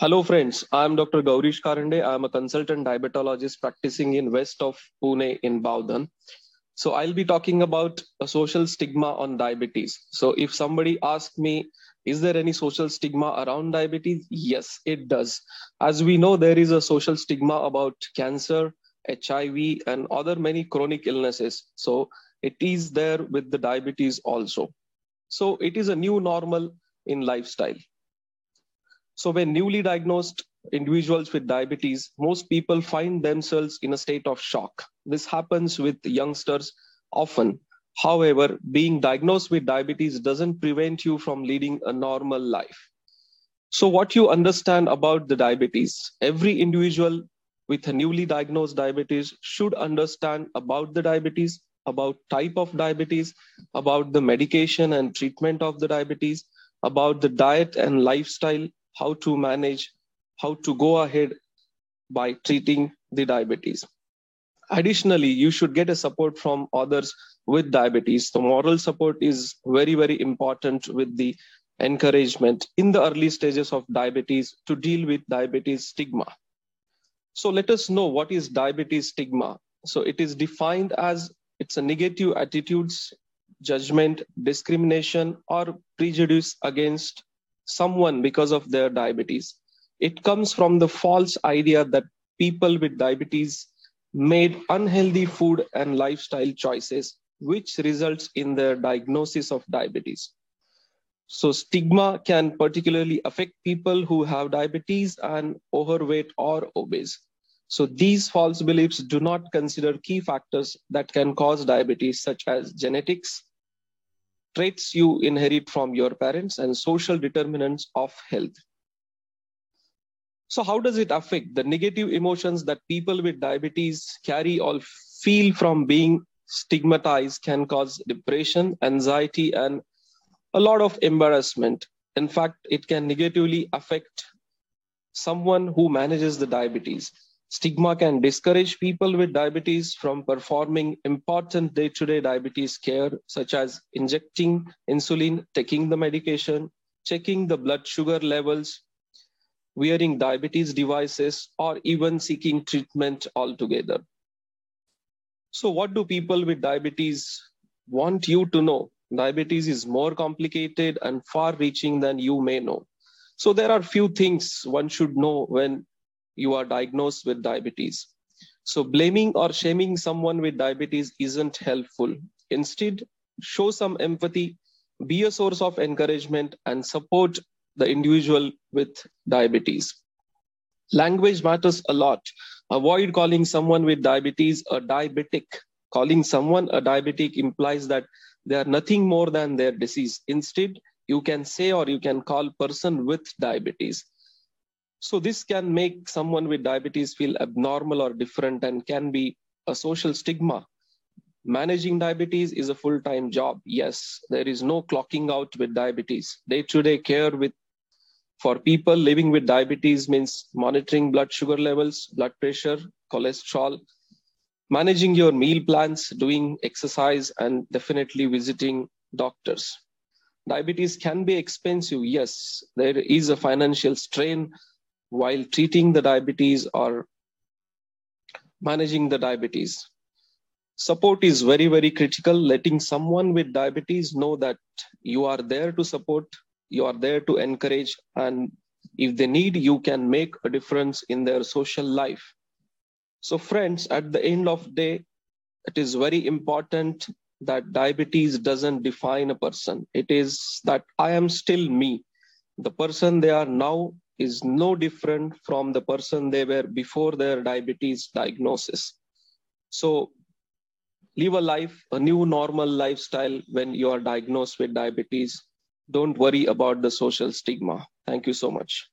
Hello, friends. I'm Dr. Gourish Karande. I'm a consultant diabetologist practicing in west of Pune in Bavdhan. So I'll be talking about a social stigma on diabetes. So if somebody asks me, is there any social stigma around diabetes? Yes, it does. As we know, there is a social stigma about cancer, HIV, and other many chronic illnesses. So it is there with the diabetes also. So it is a new normal in lifestyle. So when newly diagnosed individuals with diabetes, most people find themselves in a state of shock. This happens with youngsters often. However, being diagnosed with diabetes doesn't prevent you from leading a normal life. So what you understand about the diabetes, every individual with a newly diagnosed diabetes should understand about the diabetes, about type of diabetes, about the medication and treatment of the diabetes, about the diet and lifestyle how to manage, how to go ahead by treating the diabetes. Additionally, you should get a support from others with diabetes. The moral support is very, very important with the encouragement in the early stages of diabetes to deal with diabetes stigma. So let us know what is diabetes stigma. So it is defined as it's a negative attitudes, judgment, discrimination, or prejudice against someone because of their diabetes. It comes from the false idea that people with diabetes made unhealthy food and lifestyle choices, which results in their diagnosis of diabetes. So, stigma can particularly affect people who have diabetes and overweight or obese. So, these false beliefs do not consider key factors that can cause diabetes, such as genetics, traits you inherit from your parents and social determinants of health. So, how does it affect the negative emotions that people with diabetes carry or feel from being stigmatized can cause depression, anxiety, and a lot of embarrassment. In fact, it can negatively affect someone who manages the diabetes. Stigma can discourage people with diabetes from performing important day to day diabetes care, such as injecting insulin, taking the medication, checking the blood sugar levels, wearing diabetes devices, or even seeking treatment altogether. So, what do people with diabetes want you to know? Diabetes is more complicated and far reaching than you may know. So, there are few things one should know when you are diagnosed with diabetes. So, blaming or shaming someone with diabetes isn't helpful. Instead, show some empathy, be a source of encouragement, and support the individual with diabetes. Language matters a lot. Avoid calling someone with diabetes a diabetic. Calling someone a diabetic implies that they are nothing more than their disease. Instead, you can say or you can call person with diabetes so this can make someone with diabetes feel abnormal or different and can be a social stigma. Managing diabetes is a full-time job. Yes, there is no clocking out with diabetes. Day-to-day care with for people living with diabetes means monitoring blood sugar levels, blood pressure, cholesterol, managing your meal plans, doing exercise, and definitely visiting doctors. Diabetes can be expensive. Yes, there is a financial strain while treating the diabetes or managing the diabetes. Support is very, very critical. Letting someone with diabetes know that you are there to support, you are there to encourage, and if they need, you can make a difference in their social life. So, friends, at the end of day, it is very important that diabetes doesn't define a person. It is that I am still me. The person they are now is no different from the person they were before their diabetes diagnosis. So live a life, a new normal lifestyle when you are diagnosed with diabetes. Don't worry about the social stigma. Thank you so much.